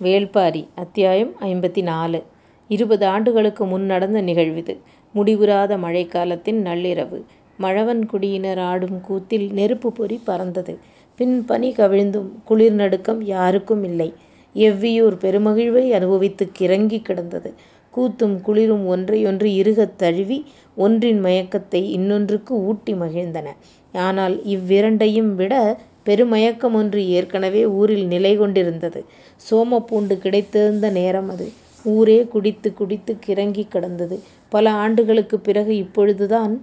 வேள்பாரி அத்தியாயம் ஐம்பத்தி நாலு இருபது ஆண்டுகளுக்கு முன் நடந்த நிகழ்விது. முடிவுறாத மழைக்காலத்தின் நள்ளிரவு. மழவன்குடியினர் ஆடும் கூத்தில் நெருப்பு பொறி பறந்தது. பின் பனி கவிழ்ந்தும் குளிர் நடுக்கம் யாருக்கும் இல்லை. எவ்வியூர் பெருமகிழ்வை அனுபவித்துக் கிறங்கிக் கிடந்தது. கூத்தும் குளிரும் ஒன்றையொன்று இறுகத் தழுவி ஒன்றின் மயக்கத்தை இன்னொன்றுக்கு ஊட்டி மகிழ்ந்தன. ஆனால் இவ்விரண்டையும் விட பெருமயக்கமொன்று ஏற்கெனவே ஊரில் நிலைகொண்டிருந்தது. சோமப்பூண்டு கிடைத்திருந்த நேரம் அது. ஊரே குடித்துக் குடித்துக் கிறங்கிக் கிடந்தது. பல ஆண்டுகளுக்குப் பிறகு இப்பொழுதுதான்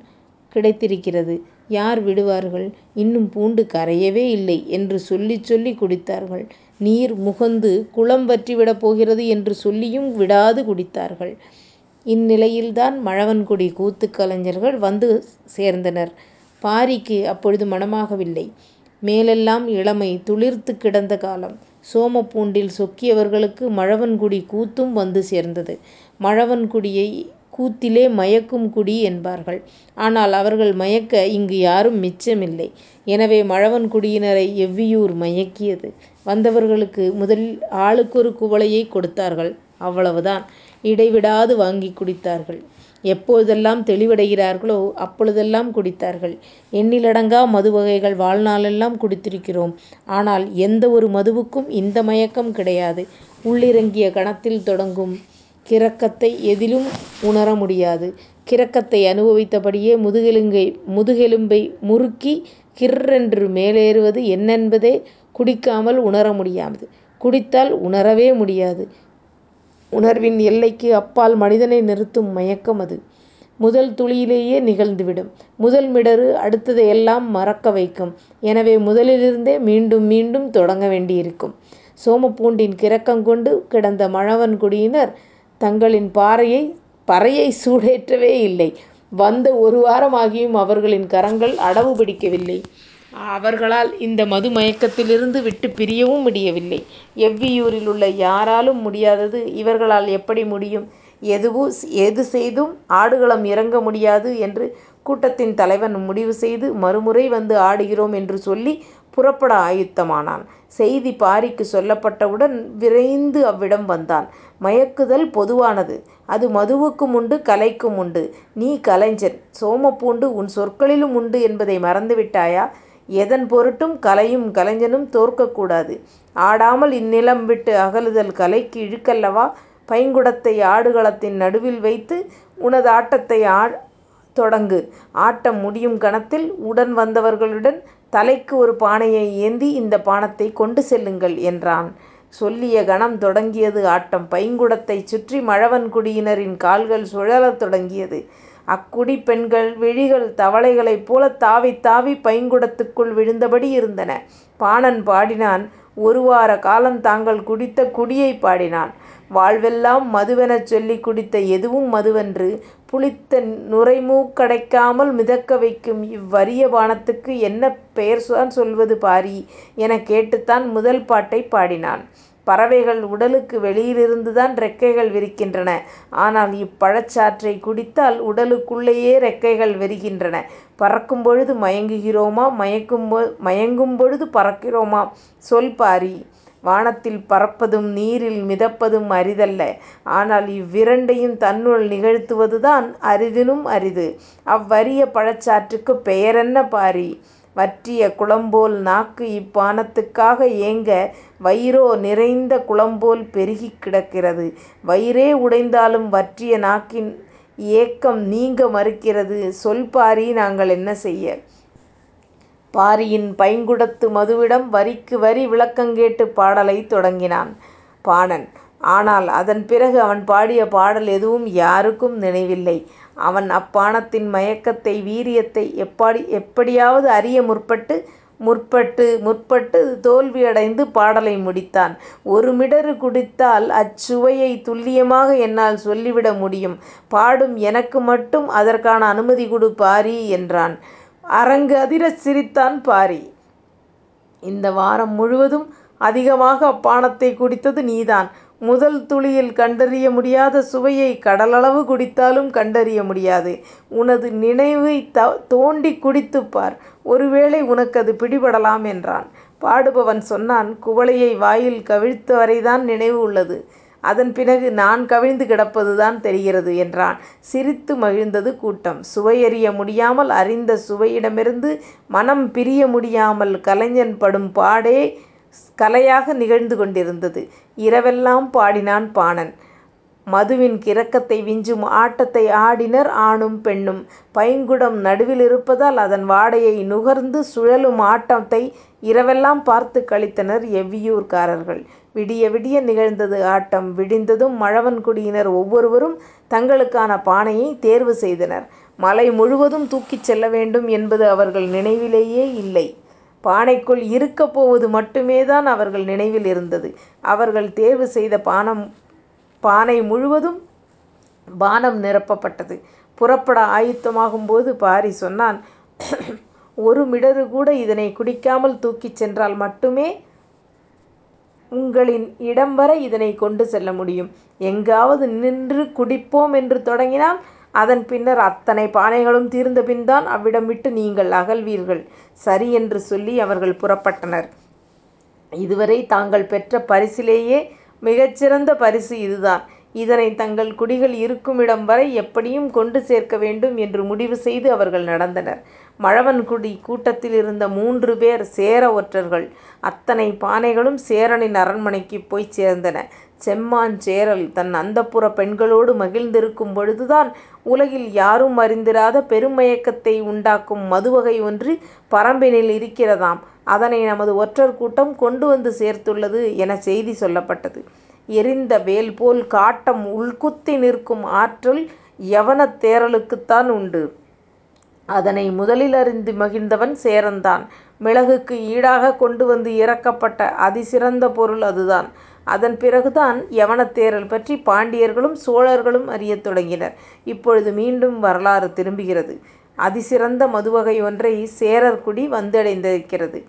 கிடைத்திருக்கிறது. யார் விடுவார்கள்? இன்னும் பூண்டு கரையவே இல்லை என்று சொல்லிச் சொல்லிக் குடித்தார்கள். நீர் முகந்து குளம் வற்றிவிடப் போகிறது என்று சொல்லியும் விடாது குடித்தார்கள். இந்நிலையில்தான் மழவன்குடி கூத்துக் கலைஞர்கள் வந்து சேர்ந்தனர். பாரிக்கு அப்பொழுது மணமாகவில்லை. மேலெல்லாம் இளமை துளிர்த்துக் கிடந்த காலம். சோமப்பூண்டில் சொக்கியவர்களுக்கு மழவன்குடி கூத்தும் வந்து சேர்ந்தது. மழவன்குடியை கூத்திலே மயக்கும் குடி என்பார்கள். ஆனால் அவர்கள் மயக்க இங்கு யாரும் மிச்சமில்லை. எனவே மழவன்குடியினரை எவ்வியூர் மயக்கியது. வந்தவர்களுக்கு முதலில் ஆளுக்கொரு குவளையைக் கொடுத்தார்கள். அவ்வளவுதான். இடைவிடாது வாங்கிக் குடித்தார்கள். எப்போதெல்லாம் தெளிவடைகிறார்களோ அப்பொழுதெல்லாம் குடித்தார்கள். எண்ணிலடங்கா மதுவகைகள் வாழ்நாளெல்லாம் குடித்திருக்கிறோம். ஆனால் எந்த ஒரு மதுவுக்கும் இந்த மயக்கம் கிடையாது. உள்ளிறங்கிய கணத்தில் தொடங்கும் கிறக்கத்தை எதிலும் உணர முடியாது. கிறக்கத்தை அனுபவித்தபடியே முதுகெலும்பை முறுக்கி கிர்ரென்று மேலேறுவது என்னென்பதே குடிக்காமல் உணர முடியாது. குடித்தால் உணரவே முடியாது. உணர்வின் எல்லைக்கு அப்பால் மனிதனை நிறுத்தும் மயக்கம் அது. முதல் துளியிலேயே நிகழ்ந்துவிடும். முதல் மிடறு அடுத்ததையெல்லாம் மறக்க வைக்கும். எனவே முதலிலிருந்தே மீண்டும் மீண்டும் தொடங்க வேண்டியிருக்கும். சோமப்பூண்டின் கிறக்கங்கொண்டு கிடந்த மழவன்குடியினர் தங்களின் பறையைச் சூடேற்றவே இல்லை. வந்த ஒரு வாரமாகியும் அவர்களின் கரங்கள் அடவு பிடிக்கவில்லை. அவர்களால் இந்த மது மயக்கத்திலிருந்து விட்டு பிரியவும் முடியவில்லை. எவ்வியூரிலுள்ள யாராலும் முடியாதது இவர்களால் எப்படி முடியும்? எதுவும் எது செய்தும் ஆடுகளம் இறங்க முடியாது என்று கூட்டத்தின் தலைவன் முடிவு செய்து மறுமுறை வந்து ஆடுகிறோம் என்று சொல்லி புறப்பட ஆயத்தமானான். செய்தி பாரிக்கு சொல்லப்பட்டவுடன் விரைந்து அவ்விடம் வந்தான். மயக்குதல் பொதுவானது. அது மதுவுக்கும் உண்டு கலைக்கும் உண்டு. நீ கலைஞன். சோமப்பூண்டு உன் சொற்களிலும் உண்டு என்பதை மறந்துவிட்டாயா? எதன் பொருட்டும் கலையும் கலைஞனும் தோற்கக் கூடாது. ஆடாமல் இந்நிலம் விட்டு அகலுதல் கலைக்கு இழுக்கல்லவா? பைங்குடத்தை ஆடுகளத்தின் நடுவில் வைத்து உனதாட்டத்தைத் தொடங்கு. ஆட்டம் முடியும் கணத்தில் உடன் வந்தவர்களுடன் தலைக்கு ஒரு பானையை ஏந்தி இந்தப் பானத்தைக் கொண்டு செல்லுங்கள் என்றான். சொல்லிய கணம் தொடங்கியது ஆட்டம். பைங்குடத்தைச் சுற்றி மழவன்குடியினரின் கால்கள் சுழலத் தொடங்கியது. அக்குடிப் பெண்கள் விழிகள் தவளைகளைப் போலத் தாவித் தாவிப் பைங்குடத்துக்குள் விழுந்தபடி இருந்தன. பாணன் பாடினான். ஒரு வார காலம் தாங்கள் குடித்த குடியைப் பாடினான். வாழ்வெல்லாம் மதுவெனச் சொல்லிக் குடித்த எதுவும் மதுவன்று. புளித்த நுரைமூக்கடைக்காமல் மிதக்க வைக்கும் இவ்வரிய பானத்துக்கு என்ன பெயர்தான் சொல்வது பாரி? எனக் கேட்டுத்தான் முதல் பாட்டைப் பாடினான். பறவைகள் உடலுக்கு வெளியிலிருந்துதான் ரெக்கைகள் விரிக்கின்றன. ஆனால் இப்பழச்சாற்றைக் குடித்தால் உடலுக்குள்ளேயே ரெக்கைகள் விரிகின்றன. பறக்கும்பொழுது மயங்குகிறோமா மயங்கும் பொழுது பறக்கிறோமா? சொல் பாரி. வானத்தில் பறப்பதும் நீரில் மிதப்பதும் அரிதல்ல. ஆனால் இவ்விரண்டையும் தன்னுள் நிகழ்த்துவதுதான் அரிதினும் அரிது. அவ்வரிய பழச்சாற்றுக்குப் பெயரென்ன பாரி? வற்றிய குளம்போல் நாக்கு இப்பானத்துக்காக ஏங்க வயிறோ நிறைந்த குளம்போல் பெருகிக் கிடக்கிறது. வயிறே உடைந்தாலும் வற்றிய நாக்கின் ஏக்கம் நீங்க மறுக்கிறது. சொல் பாரி நாங்கள் என்ன செய்ய? பாரியின் பைங்குடத்து மதுவிடம் வரிக்கு வரி விளக்கங் கேட்டுப் பாடலைத் தொடங்கினான் பாணன். ஆனால் அதன் பிறகு அவன் பாடிய பாடல் எதுவும் யாருக்கும் நினைவில்லை. அவன் அப்பானத்தின் மயக்கத்தை வீரியத்தை எப்பாடி எப்படியாவது அறிய முற்பட்டு முற்பட்டு முற்பட்டு தோல்வியடைந்து பாடலை முடித்தான். ஒரு மிடறு குடித்தால் அச்சுவையை துல்லியமாக என்னால் சொல்லிவிட முடியும். பாடும் எனக்கு மட்டும் அதற்கான அனுமதி கொடு பாரி என்றான். அரங்கு அதிர சிரித்தான் பாரி. இந்த வாரம் முழுவதும் அதிகமாக அப்பானத்தை குடித்தது நீதான். முதல் துளியில் கண்டறிய முடியாத சுவையை கடலளவு குடித்தாலும் கண்டறிய முடியாது. உனது நினைவைத் தோண்டிக் குடித்துப் பார். ஒருவேளை உனக்கு அது பிடிபடலாம் என்றான். பாடுபவன் சொன்னான் குவளையை வாயில் கவிழ்த்தவரைதான் நினைவு உள்ளது. அதன் பிறகு நான் கவிழ்ந்து கிடப்பதுதான் தெரிகிறது என்றான். சிரித்து மகிழ்ந்தது கூட்டம். சுவையறிய முடியாமல் அறிந்த சுவையிடமிருந்து மனம் பிரிய முடியாமல் கலைஞன் படும் பாடே கலையாக நிகழ்ந்து கொண்டிருந்தது. இரவெல்லாம் பாடினான் பாணன். மதுவின் கிறக்கத்தை விஞ்சும் ஆட்டத்தை ஆடினர் ஆணும் பெண்ணும். பைங்குடம் நடுவிலிருப்பதால் அதன் வாடையை நுகர்ந்து சுழலும் ஆட்டத்தை இரவெல்லாம் பார்த்துக் களித்தனர் எவ்வியூர்காரர்கள் விடிய விடிய நிகழ்ந்தது ஆட்டம். விடிந்ததும் மழவன்குடியினர் ஒவ்வொருவரும் தங்களுக்கான பானையைத் தேர்வு செய்தனர். மலை முழுவதும் தூக்கிச் செல்ல வேண்டும் என்பது அவர்கள் நினைவிலேயே இல்லை. பானைக்குள் இருக்கப் போவது மட்டுமேதான் அவர்கள் நினைவில் இருந்தது. அவர்கள் தேர்வு செய்த பானை முழுவதும் பானம் நிரப்பப்பட்டது. புறப்பட ஆயத்தமாகும்போது பாரி சொன்னான் ஒரு மிடறுகூட இதனைக் குடிக்காமல் தூக்கிச் சென்றால் மட்டுமே உங்களின் இடம்வரை இதனைக் கொண்டு செல்ல முடியும். எங்காவது நின்று குடிப்போம் என்று தொடங்கினால் அதன் பின்னர் அத்தனை பானைகளும் தீர்ந்தபின்தான் அவ்விடம் விட்டு நீங்கள் அகல்வீர்கள். சரி என்று சொல்லி அவர்கள் புறப்பட்டனர். இதுவரை தாங்கள் பெற்ற பரிசிலேயே மிகச்சிறந்த பரிசு இதுதான். இதனை தங்கள் குடிகள் இருக்குமிடம் வரை எப்படியும் கொண்டு சேர்க்க வேண்டும் என்று முடிவு செய்து அவர்கள் நடந்தனர். மழவன்குடி கூட்டத்திலிருந்த மூன்று பேர் சேர ஒற்றர்கள். அத்தனை பானைகளும் சேரனின் அரண்மனைக்குப் போய்ச் சேர்ந்தன. செம்மான் சேரல் தன் அந்தப்புரப் பெண்களோடு மகிழ்ந்திருக்கும் பொழுதுதான் உலகில் யாரும் அறிந்திராத பெருமயக்கத்தை உண்டாக்கும் மதுவகை ஒன்று பரம்பினில் இருக்கிறதாம். அதனை நமது ஒற்றர் கூட்டம் கொண்டு வந்து சேர்த்துள்ளது எனச் செய்தி சொல்லப்பட்டது. எரிந்த வேல்போல் காட்டம் உள்குத்தி நிற்கும் ஆற்றல் யவனத் தேரலுக்குத்தான் உண்டு. அதனை முதலில் அறிந்து மகிழ்ந்தவன் சேரன்தான். மிளகுக்கு ஈடாகக் கொண்டு வந்து இறக்கப்பட்ட அதிசிறந்த பொருள் அதுதான். அதன் பிறகுதான் யவனத் தேரல் பற்றி பாண்டியர்களும் சோழர்களும் அறியத் தொடங்கினர். இப்பொழுது மீண்டும் வரலாறு திரும்புகிறது. அதிசிறந்த மதுவகை ஒன்றை சேரர்குடி வந்தடைந்திருக்கிறது.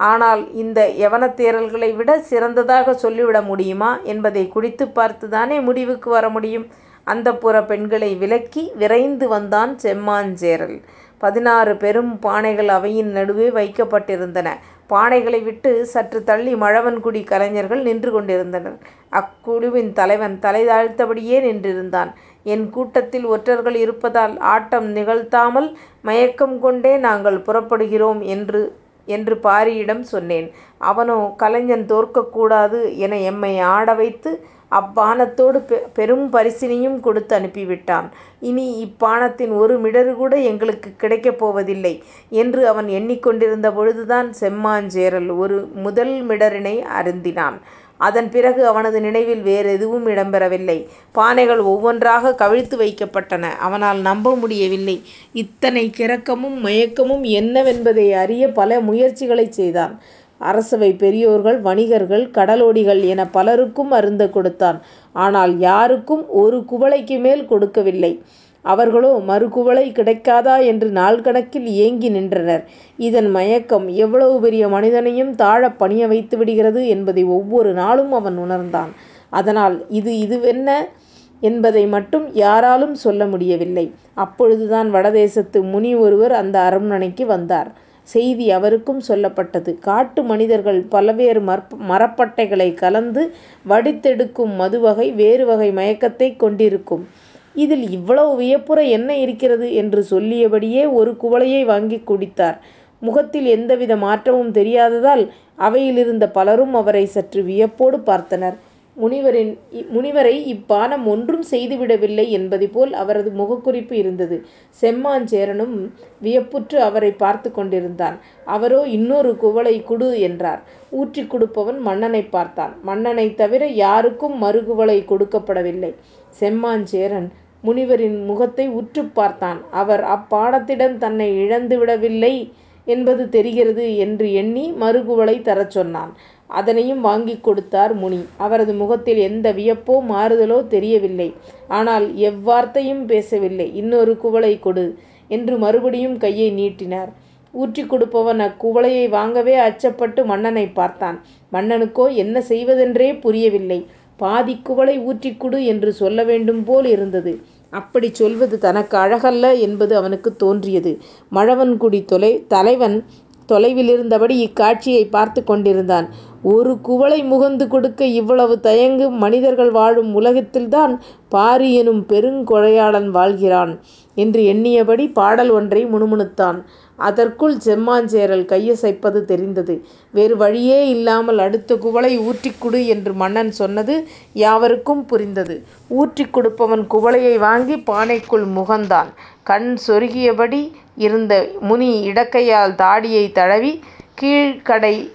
ஆனால் இந்த யவனத் தேரல்களை விட சிறந்ததாக சொல்லிவிட முடியுமா என்பதை குடித்துப் பார்த்துத்தானே முடிவுக்கு வர முடியும் அந்தப்புரப் பெண்களை விலக்கி விரைந்து வந்தான் செம்மான் சேரல். பதினாறு பெரும் பானைகள் அவையின் நடுவே வைக்கப்பட்டிருந்தன. பானைகளை விட்டு சற்று தள்ளி மழவன்குடி கலைஞர்கள் நின்று கொண்டிருந்தனர். அக்குழுவின் தலைவன் தலை தாழ்த்தபடியே நின்றிருந்தான். என் கூட்டத்தில் ஒற்றர்கள் இருப்பதால் ஆட்டம் நிகழ்த்தாமல் மயக்கம் கொண்டே நாங்கள் புறப்படுகிறோம் என்று என்று பாரியிடம் சொன்னேன். அவனோ கலைஞன் தோற்கக்கூடாது என எம்மை ஆட வைத்து அப்பானத்தோடு பெரும் பரிசினையும் கொடுத்து அனுப்பிவிட்டான். இனி இப்பானத்தின் ஒரு மிடறுகூட எங்களுக்குக் கிடைக்கப் போவதில்லை என்று அவன் எண்ணிக் கொண்டிருந்த பொழுதுதான் செம்மாஞ்சேரல் ஒரு முதல் மிடறினை அருந்தினான். அதன் பிறகு அவனது நினைவில் வேறெதுவும் இடம்பெறவில்லை. பானைகள் ஒவ்வொன்றாகக் கவிழ்த்து வைக்கப்பட்டன. அவனால் நம்ப முடியவில்லை. இத்தனை கிறக்கமும் மயக்கமும் என்னவென்பதை அறிய பல முயற்சிகளைச் செய்தான். அரசவை பெரியோர்கள் வணிகர்கள் கடலோடிகள் எனப் பலருக்கும் அருந்தக் கொடுத்தான். ஆனால் யாருக்கும் ஒரு குவளைக்கு மேல் கொடுக்கவில்லை. அவர்களோ மறுகுவளை கிடைக்காதா என்று நாள் கணக்கில் ஏங்கி நின்றனர். இதன் மயக்கம் எவ்வளவு பெரிய மனிதனையும் தாழப் பணிய வைத்துவிடுகிறது என்பதை ஒவ்வொரு நாளும் அவன் உணர்ந்தான். அதனால் இது இதுவென்ன என்பதை மட்டும் யாராலும் சொல்ல முடியவில்லை. அப்பொழுதுதான் வடதேசத்து முனி ஒருவர் அந்த அரண்மனைக்கு வந்தார். செய்தி அவருக்கும் சொல்லப்பட்டது. காட்டு மனிதர்கள் பல்வேறு மரப்பட்டைகளைக் கலந்து வடித்தெடுக்கும் மதுவகை வேறு வகை மயக்கத்தைக் கொண்டிருக்கும். இதில் இவ்வளவு வியப்புற என்ன இருக்கிறது? என்று சொல்லியபடியே ஒரு குவளையை வாங்கிக் குடித்தார். முகத்தில் எந்தவித மாற்றமும் தெரியாததால் அவையிலிருந்த பலரும் அவரை சற்று வியப்போடு பார்த்தனர். முனிவரின் முனிவரை இப்பானம் ஒன்றும் செய்துவிடவில்லை என்பதுபோல் அவரது முகக்குறிப்பு இருந்தது. செம்மாஞ்சேரனும் வியப்புற்று அவரைப் பார்த்து கொண்டிருந்தான். அவரோ இன்னொரு குவளை குடு என்றார். ஊற்றிக் கொடுப்பவன் மன்னனைப் பார்த்தான். மன்னனைத் தவிர யாருக்கும் மறுகுவளை கொடுக்கப்படவில்லை. செம்மாஞ்சேரன் முனிவரின் முகத்தை உற்றுப் பார்த்தான். அவர் அப்பானத்திடம் தன்னை இழந்துவிடவில்லை என்பது தெரிகிறது என்று எண்ணி மறுகுவளை தரச் சொன்னான். அதனையும் வாங்கிக் கொடுத்தார் முனி. அவரது முகத்தில் எந்த வியப்போ மாறுதலோ தெரியவில்லை. ஆனால் எவ்வார்த்தையும் பேசவில்லை. இன்னொரு குவளை கொடு என்று மறுபடியும் கையை நீட்டினார். ஊற்றிக் கொடுப்பவன் அக்குவளையை வாங்கவே அச்சப்பட்டு மன்னனைப் பார்த்தான். மன்னனுக்கோ என்ன செய்வதென்றே புரியவில்லை. பாதிக் குவளை ஊற்றிக் கொடு என்று சொல்ல வேண்டும் போல் இருந்தது. அப்படிச் சொல்வது தனக்கு அழகல்ல என்பது அவனுக்குத் தோன்றியது. மழவன்குடி தொலை தலைவன் தொலைவில் இருந்தபடி இக்காட்சியை பார்த்து கொண்டிருந்தான். ஒரு குவளை முகந்து கொடுக்க இவ்வளவு தயங்கும் மனிதர்கள் வாழும் உலகத்தில்தான் பாரி எனும் பெருங்கொடையாளன் வாழ்கிறான் என்று எண்ணியபடி பாடல் ஒன்றை முணுமுணுத்தான். அதற்குள் செம்மாஞ்சேரல் கையசைப்பது தெரிந்தது. வேறு வழியே இல்லாமல் அடுத்த குவளை ஊற்றிக் குடு என்று மன்னன் சொன்னது யாவருக்கும் புரிந்தது. ஊற்றிக் கொடுப்பவன் குவளையை வாங்கிப் பானைக்குள் முகந்தான். கண் சொருகியபடி இருந்த முனி இடக்கையால் தாடியைத் தடவிக் கீழ்க்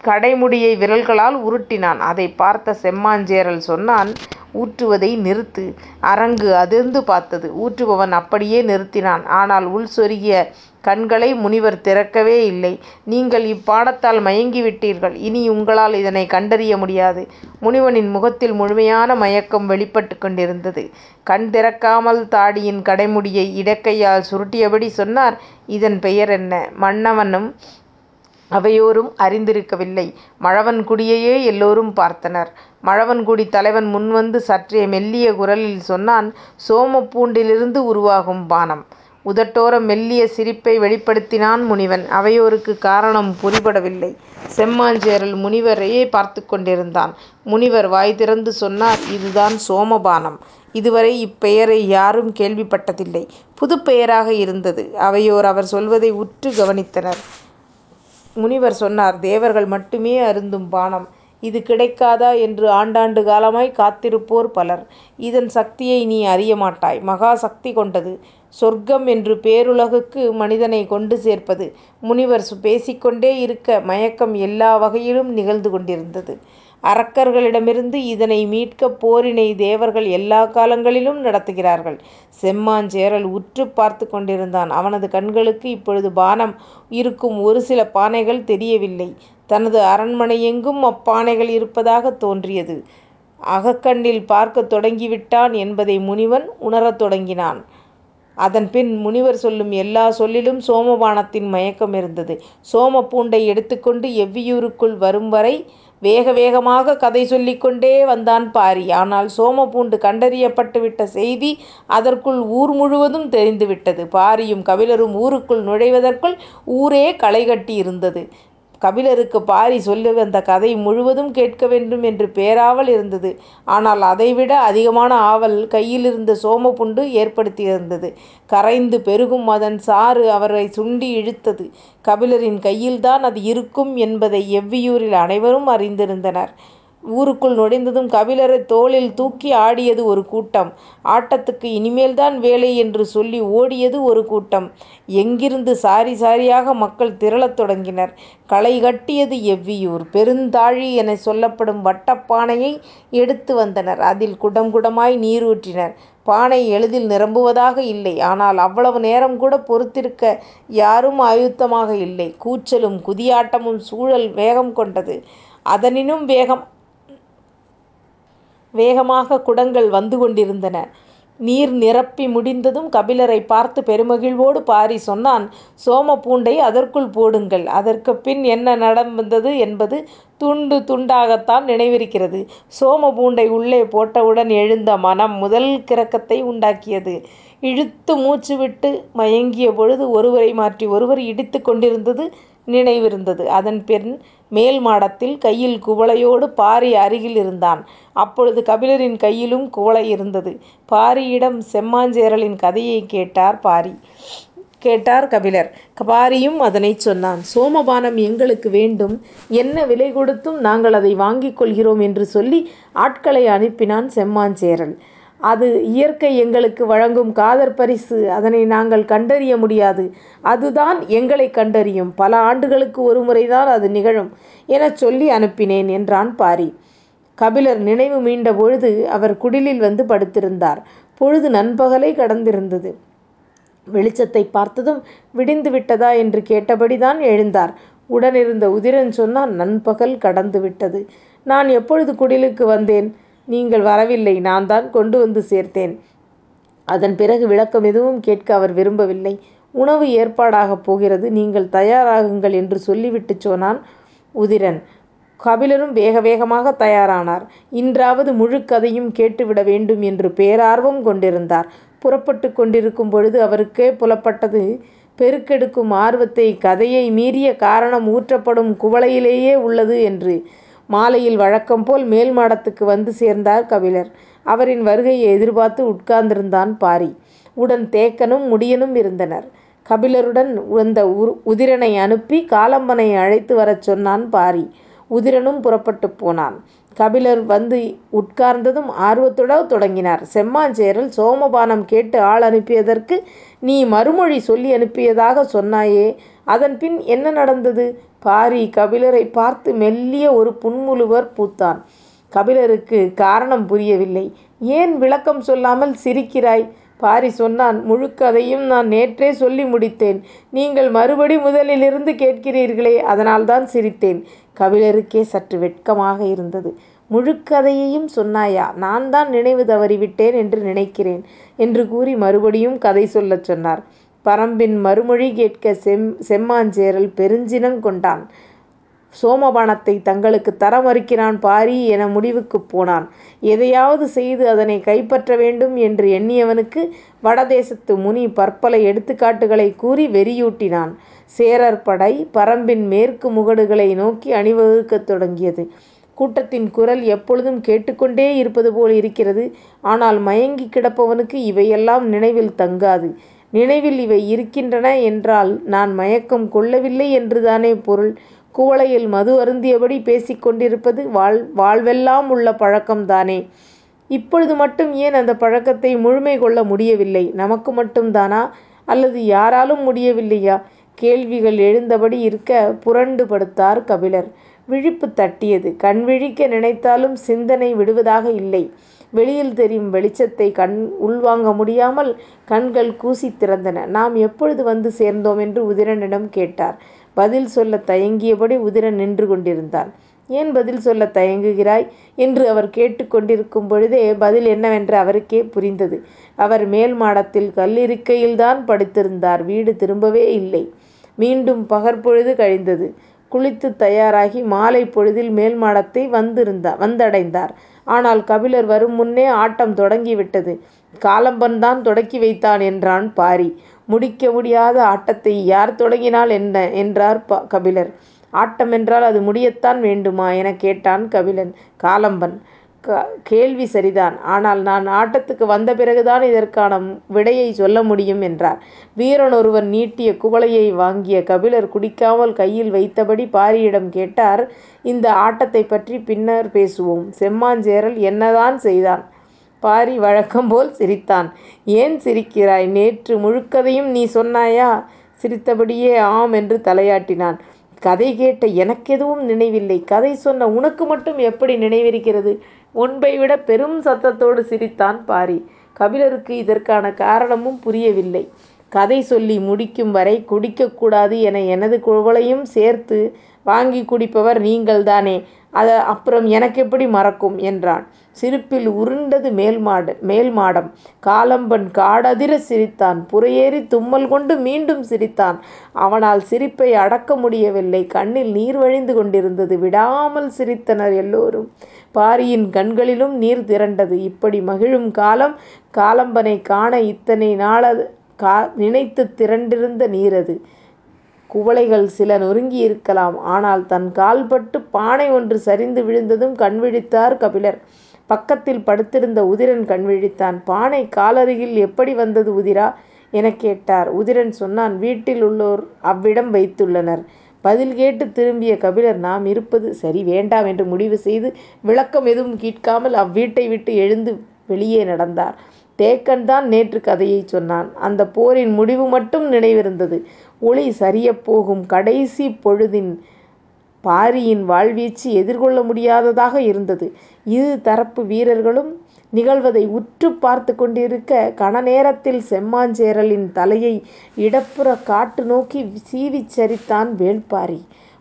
கடைமுடியை விரல்களால் உருட்டினான். அதைப் பார்த்த செம்மாஞ்சேரல் சொன்னான் ஊற்றுவதை நிறுத்து. அரங்கு அதிர்ந்து பார்த்தது. ஊற்றுபவன் அப்படியே நிறுத்தினான். ஆனால் உள் சொருகிய கண்களை முனிவர் திறக்கவே இல்லை. நீங்கள் இப்பானத்தால் மயங்கிவிட்டீர்கள். இனி உங்களால் இதனைக் கண்டறிய முடியாது. முனிவனின் முகத்தில் முழுமையான மயக்கம் வெளிப்பட்டுக் கொண்டிருந்தது. கண் திறக்காமல் தாடியின் கடைமுடியை இடக்கையால் சுருட்டியபடி சொன்னார் இதன் பெயர் என்ன? மன்னவனும் அவையோரும் அறிந்திருக்கவில்லை. மழவன்குடியையே எல்லோரும் பார்த்தனர். மழவன்குடி தலைவன் முன்வந்து சற்றே மெல்லிய குரலில் சொன்னான் சோமப்பூண்டிலிருந்து உருவாகும் பானம். உதட்டோர மெல்லிய சிரிப்பை வெளிப்படுத்தினான் முனிவன். அவையோருக்குக் காரணம் புரிபடவில்லை. செம்மாஞ்சேரல் முனிவரையே பார்த்துக் கொண்டிருந்தான். முனிவர் வாய் திறந்து சொன்னார் இதுதான் சோமபானம். இதுவரை இப்பெயரை யாரும் கேள்விப்பட்டதில்லை. புதுப் பெயராக இருந்தது. அவையோர் அவர் சொல்வதை உற்று கவனித்தனர். முனிவர் சொன்னார் தேவர்கள் மட்டுமே அருந்தும் பானம். இது கிடைக்காதா என்று ஆண்டாண்டு காலமாய்க் காத்திருப்போர் பலர். இதன் சக்தியை நீ அறியமாட்டாய். மகா சக்தி கொண்டது. சொர்க்கம் என்று பேருலகுக்கு மனிதனைக் கொண்டு சேர்ப்பது. முனிவர் பேசிக்கொண்டே இருக்க மயக்கம் எல்லா வகையிலும் நிகழ்ந்து கொண்டிருந்தது. அரக்கர்களிடமிருந்து இதனை மீட்கப் போரினை தேவர்கள் எல்லாக் காலங்களிலும் நடத்துகிறார்கள். செம்மாஞ்சேரல் உற்றுப் பார்த்துக் கொண்டிருந்தான். அவனது கண்களுக்கு இப்பொழுது பானம் இருக்கும் ஒரு சில பானைகள் தெரியவில்லை. தனது அரண்மனையெங்கும் அப்பானைகள் இருப்பதாகத் தோன்றியது. அகக்கண்ணில் பார்க்கத் தொடங்கிவிட்டான் என்பதை முனிவன் உணரத் தொடங்கினான். அதன்பின் முனிவர் சொல்லும் எல்லாச் சொல்லிலும் சோமபானத்தின் மயக்கம் இருந்தது. சோமப்பூண்டை எடுத்துக்கொண்டு எவ்வியூருக்குள் வரும்வரை வேக வேகமாகக் கதை சொல்லிக் கொண்டே வந்தான் பாரி. ஆனால் சோமப்பூண்டு கண்டறியப்பட்டுவிட்ட செய்தி அதற்குள் ஊர் முழுவதும் தெரிந்துவிட்டது. பாரியும் கபிலரும் ஊருக்குள் நுழைவதற்குள் ஊரே களைகட்டி இருந்தது. கபிலருக்குப் பாரி சொல்லிவந்த கதை முழுவதும் கேட்க வேண்டும் என்று பேராவல் இருந்தது. ஆனால் அதைவிட அதிகமான ஆவல் கையிலிருந்த சோமப்புண்டு ஏற்படுத்தியிருந்தது. கரைந்து பெருகும் அதன் சாறு அவரைச் சுண்டி இழுத்தது. கபிலரின் கையில்தான் அது இருக்கும் என்பதை எவ்வியூரில் அனைவரும் அறிந்திருந்தனர். ஊருக்குள் நுழைந்ததும் கபிலரைத் தோளில் தூக்கி ஆடியது ஒரு கூட்டம். ஆட்டத்துக்கு இனிமேல்தான் வேலை என்று சொல்லி ஓடியது ஒரு கூட்டம். எங்கிருந்து சாரி சாரியாக மக்கள் திரளத் தொடங்கினர். களைகட்டியது எவ்வியூர். பெருந்தாழி எனச் சொல்லப்படும் வட்டப் பானையை எடுத்து வந்தனர். அதில் குடம் குடமாய் நீர் ஊற்றினர். பானை எளிதில் நிரம்புவதாக இல்லை. ஆனால் அவ்வளவு நேரம் கூட பொறுத்திருக்க யாரும் ஆயத்தமாக இல்லை. கூச்சலும் குதியாட்டமும் சூழல் வேகம் கொண்டது. அதனினும் வேகம் வேகமாகக் குடங்கள் வந்து கொண்டிருந்தன. நீர் நிரப்பி முடிந்ததும் கபிலரைப் பார்த்து பெருமகிழ்வோடு பாரி சொன்னான் சோமப்பூண்டை அதற்குள் போடுங்கள். அதற்குப் பின் என்ன நடந்தது என்பது துண்டு துண்டாகத்தான் நினைவிருக்கிறது. சோமப்பூண்டை உள்ளே போட்டவுடன் எழுந்த மனம் முதல் கிறக்கத்தை உண்டாக்கியது. இழுத்து மூச்சுவிட்டு மயங்கியபொழுது ஒருவரை மாற்றி ஒருவர் இடித்துக் கொண்டிருந்தது நினைவிருந்தது. அதன்பின் மேல் மாடத்தில் கையில் குவளையோடு பாரி அருகில் இருந்தான். அப்பொழுது கபிலரின் கையிலும் குவளை இருந்தது. பாரியிடம் செம்மாஞ்சேரலின் கதையைக் கேட்டார் கபிலர். பாரியும் அதனைச் சொன்னான். சோமபானம் எங்களுக்கு வேண்டும். என்ன விலை கொடுத்தும் நாங்கள் அதை வாங்கிக் கொள்கிறோம் என்று சொல்லி ஆட்களை அனுப்பினான் செம்மாஞ்சேரல். அது இயற்கை எங்களுக்கு வழங்கும் காதற் பரிசு. அதனை நாங்கள் கண்டறிய முடியாது. அதுதான் எங்களை கண்டறியும். பல ஆண்டுகளுக்கு ஒருமுறைதான் அது நிகழும் எனச் சொல்லி அனுப்பினேன் என்றான் பாரி. கபிலர் நினைவு மீண்டபொழுது அவர் குடிலில் வந்து படுத்திருந்தார். பொழுது நன்பகலை கடந்திருந்தது. வெளிச்சத்தைப் பார்த்ததும் விடிந்து விட்டதா என்று கேட்டபடிதான் எழுந்தார். உடனிருந்த உதிரன் சொன்னான் நண்பகல் கடந்து விட்டது. நான் எப்பொழுது குடிலுக்கு வந்தேன்? நீங்கள் வரவில்லை. நான்தான் கொண்டு வந்து சேர்த்தேன். அதன் பிறகு விளக்கம் எதுவும் கேட்க அவர் விரும்பவில்லை. உணவு ஏற்பாடாகப் போகிறது. நீங்கள் தயாராகுங்கள் என்று சொல்லிவிட்டுச் சொன்னான் உதிரன். கபிலரும் வேக வேகமாக தயாரானார். இன்றாவது முழு கதையும் கேட்டுவிட வேண்டும் என்று பேரார்வம் கொண்டிருந்தார். புறப்பட்டு கொண்டிருக்கும் பொழுது அவருக்கே புலப்பட்டது பெருக்கெடுக்கும் ஆர்வத்தை கதையை மீறிய காரணம் ஊற்றப்படும் குவளையிலேயே உள்ளது என்று. மாலையில் வழக்கம் போல் மேல் மாடத்துக்கு வந்து சேர்ந்தார் கபிலர். அவரின் வருகையை எதிர்பார்த்து உட்கார்ந்திருந்தான் பாரி. உடன் தேக்கனும் முடியனும் இருந்தனர். கபிலருடன் வந்த உதிரனை அனுப்பி காலம்பனை அழைத்து வரச் சொன்னான் பாரி. உதிரனும் புறப்பட்டுப் போனான். கபிலர் வந்து உட்கார்ந்ததும் ஆர்வத்துடன் தொடங்கினார். செம்மாஞ்சேரல் சோமபானம் கேட்டு ஆள் அனுப்பியதற்கு நீ மறுமொழி சொல்லி அனுப்பியதாகச் சொன்னாயே, அதன்பின் என்ன நடந்தது? பாரி கபிலரைப் பார்த்து மெல்லிய ஒரு புன்முறுவல் பூத்தான். கபிலருக்குக் காரணம் புரியவில்லை. ஏன் விளக்கம் சொல்லாமல் சிரிக்கிறாய்? பாரி சொன்னான் முழுக்கதையும் நான் நேற்றே சொல்லி முடித்தேன். நீங்கள் மறுபடி முதலிலிருந்து கேட்கிறீர்களே அதனால்தான் சிரித்தேன். கபிலருக்கே சற்று வெட்கமாக இருந்தது. முழுக்கதையையும் சொன்னாயா? நான்தான் நினைவு தவறிவிட்டேன் என்று நினைக்கிறேன் என்று கூறி மறுபடியும் கதை சொல்லச் சொன்னார். பரம்பின் மறுமொழி கேட்க செம்மாஞ்சேரல் பெருஞ்சினங் கொண்டான். சோமபானத்தைத் தங்களுக்குத் தர மறுக்கிறான் பாரி என முடிவுக்குப் போனான். எதையாவது செய்து அதனைக் கைப்பற்ற வேண்டும் என்று எண்ணியவனுக்கு வடதேசத்து முனி பற்பல எடுத்துக்காட்டுகளைக் கூறி வெறியூட்டினான். சேரர் படை பரம்பின் மேற்கு முகடுகளை நோக்கி அணிவகுக்கத் தொடங்கியது. கூட்டத்தின் குரல் எப்பொழுதும் கேட்டுக்கொண்டே இருப்பது போல் இருக்கிறது. ஆனால் மயங்கிக் கிடப்பவனுக்கு இவையெல்லாம் நினைவில் தங்காது. நினைவில் இவை இருக்கின்றன என்றால் நான் மயக்கம் கொள்ளவில்லை என்றுதானே பொருள். குவளையில் மது அருந்தியபடி பேசிக் கொண்டிருப்பது வாழ்வெல்லாம் உள்ள பழக்கம்தானே. இப்பொழுது மட்டும் ஏன் அந்தப் பழக்கத்தை முழுமை கொள்ள முடியவில்லை? நமக்கு மட்டும்தானா? அல்லது யாராலும் முடியவில்லையா? கேள்விகள் எழுந்தபடி இருக்க புரண்டு படுத்தார் கபிலர். விழிப்பு தட்டியது. கண் விழிக்க நினைத்தாலும் சிந்தனை விடுவதாக இல்லை. வெளியில் தெரியும் வெளிச்சத்தை கண் உள்வாங்க முடியாமல் கண்கள் கூசித் திறந்தன. நாம் எப்பொழுது வந்து சேர்ந்தோம்? என்று உதிரனிடம் கேட்டார். பதில் சொல்லத் தயங்கியபடி உதிரன் நின்று கொண்டிருந்தான். ஏன் பதில் சொல்லத் தயங்குகிறாய்? என்று அவர் கேட்டுக் கொண்டிருக்கும் பொழுதே பதில் என்னவென்று அவருக்கே புரிந்தது. அவர் மேல் மாடத்தில் கல்லிருக்கையில்தான் படுத்திருந்தார். வீடு திரும்பவே இல்லை. மீண்டும் பகற்பொழுது கழிந்தது. குளித்துத் தயாராகி மாலைப் பொழுதில் மேல் மாடத்தை வந்தடைந்தார். ஆனால் கபிலர் வரும் முன்னே ஆட்டம் தொடங்கிவிட்டது. காலம்பன்தான் தொடக்கி வைத்தான் என்றான் பாரி. முடிக்க முடியாத ஆட்டத்தை யார் தொடங்கினால் என்ன? என்றார் கபிலர். ஆட்டம் என்றால் அது முடியத்தான் வேண்டுமா? எனக் கேட்டான் கபிலன். காலம்பன். கேள்வி சரிதான். ஆனால் நான் ஆட்டத்துக்கு வந்த பிறகுதான் இதற்கான விடையைச் சொல்ல முடியும் என்றார். வீரனொருவன் நீட்டிய குவளையை வாங்கிய கபிலர் குடிக்காமல் கையில் வைத்தபடி பாரியிடம் கேட்டார் இந்த ஆட்டத்தைப் பற்றி பின்னர் பேசுவோம். செம்மாஞ்சேரல் என்னதான் செய்தான்? பாரி வழக்கம்போல் சிரித்தான். ஏன் சிரிக்கிறாய்? நேற்று முழுக்கதையும் நீ சொன்னாயா? சிரித்தபடியே ஆம் என்று தலையாட்டினான். கதை கேட்ட எனக்கெதுவும் நினைவில்லை. கதை சொன்ன உனக்கு மட்டும் எப்படி நினைவிருக்கிறது? முன்பைவிடப் பெரும் சத்தத்தோடு சிரித்தான் பாரி. கபிலருக்கு இதற்கான காரணமும் புரியவில்லை. கதை சொல்லி முடிக்கும் வரை குடிக்கக் கூடாது என எனது குவளையும் சேர்த்து வாங்கி குடிப்பவர் நீங்கள்தானே. அப்புறம் எனக்கெப்படி மறக்கும்? என்றான். சிரிப்பில் உருண்டது மேல் மாடம். காலம்பன் காடதிர சிரித்தான். புறையேறி தும்மல் கொண்டு மீண்டும் சிரித்தான். அவனால் சிரிப்பை அடக்க முடியவில்லை. கண்ணில் நீர் வழிந்து கொண்டிருந்தது. விடாமல் சிரித்தனர் எல்லோரும். பாரியின் கண்களிலும் நீர் திரண்டது. இப்படி மகிழும் காலம் காலம்பனை காண இத்தனை நாளாக நினைத்துத் திரண்டிருந்த நீர் அது. குவளைகள் சில நொறுங்கியிருக்கலாம். ஆனால் தன் கால்பட்டு பானை ஒன்று சரிந்து விழுந்ததும் கண்விழித்தார் கபிலர். பக்கத்தில் படுத்திருந்த உதிரன் கண்விழித்தான். பானை காலருகில் எப்படி வந்தது உதிரா? எனக் கேட்டார். உதிரன் சொன்னான் வீட்டில் உள்ளோர் அவ்விடம் வைத்துள்ளனர். பதில் கேட்டுத் திரும்பிய கபிலர் நாம் இருப்பது சரி வேண்டாம் என்று முடிவு செய்து விளக்கம் எதுவும் கேட்காமல் அவ்வீட்டை விட்டு எழுந்து வெளியே நடந்தார். தேக்கன் தான் நேற்று கதையைச் சொன்னான். அந்தப் போரின் முடிவு மட்டும் நினைவிருந்தது. ஒளி சரியப் போகும் கடைசிப் பொழுதில் பாரியின் வாள்வீச்சு எதிர்கொள்ள முடியாததாக இருந்தது. இரு தரப்பு வீரர்களும் நிகழ்வதை உற்றுப் பார்த்துக் கொண்டிருக்க கணநேரத்தில் செம்மாஞ்சேரலின் தலையை இடப்புறக் காட்டு நோக்கி சீவிச் சரித்தான் வேள்பாரி.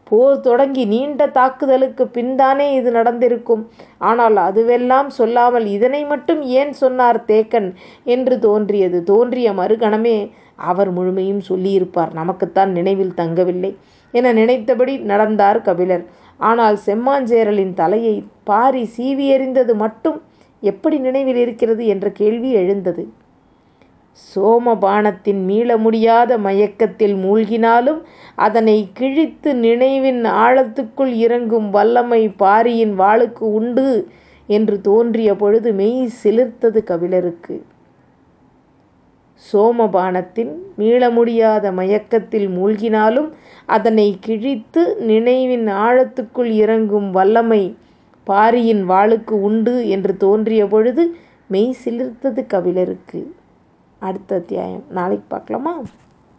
போர் தொடங்கி நீண்ட தாக்குதலுக்குப் பின்தானே இது நடந்திருக்கும். ஆனால் அதுவெல்லாம் சொல்லாமல் இதனை மட்டும் ஏன் சொன்னார் தேக்கன் என்று தோன்றியது. தோன்றிய மறுகணமே அவர் முழுமையும் சொல்லியிருப்பார். நமக்குத்தான் நினைவில் தங்கவில்லை என நினைத்தபடி நடந்தார் கபிலர். ஆனால் செம்மாஞ்சேரலின் தலையை பாரி சீவியெறிந்தது மட்டும் எப்படி நினைவில் இருக்கிறது என்ற கேள்வி எழுந்தது. சோமபானத்தின் மீள முடியாத மயக்கத்தில் மூழ்கினாலும் அதனை கிழித்து நினைவின் ஆழத்துக்குள் இறங்கும் வல்லமை பாரியின் வாளுக்கு உண்டு என்று தோன்றிய பொழுது மெய் சிலிர்த்தது கபிலருக்கு. சோமபானத்தின் மீள முடியாத மயக்கத்தில் மூழ்கினாலும் அதனை கிழித்து நினைவின் ஆழத்துக்குள் இறங்கும் வல்லமை பாரியின் வாளுக்கு உண்டு என்று தோன்றிய பொழுது மெய் சிலிர்த்தது கபிலருக்கு. அடுத்த அத்தியாயம். நாளைக்கு பார்க்கலாமா?